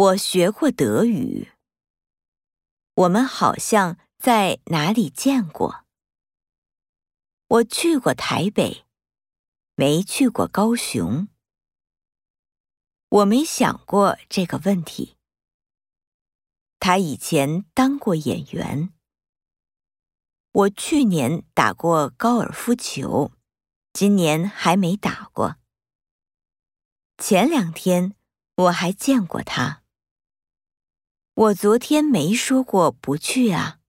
我学过德语。我们好像在哪里见过。我去过台北，没去过高雄。我没想过这个问题。他以前当过演员。我去年打过高尔夫球，今年还没打过。前两天我还见过他。我昨天没说过不去啊。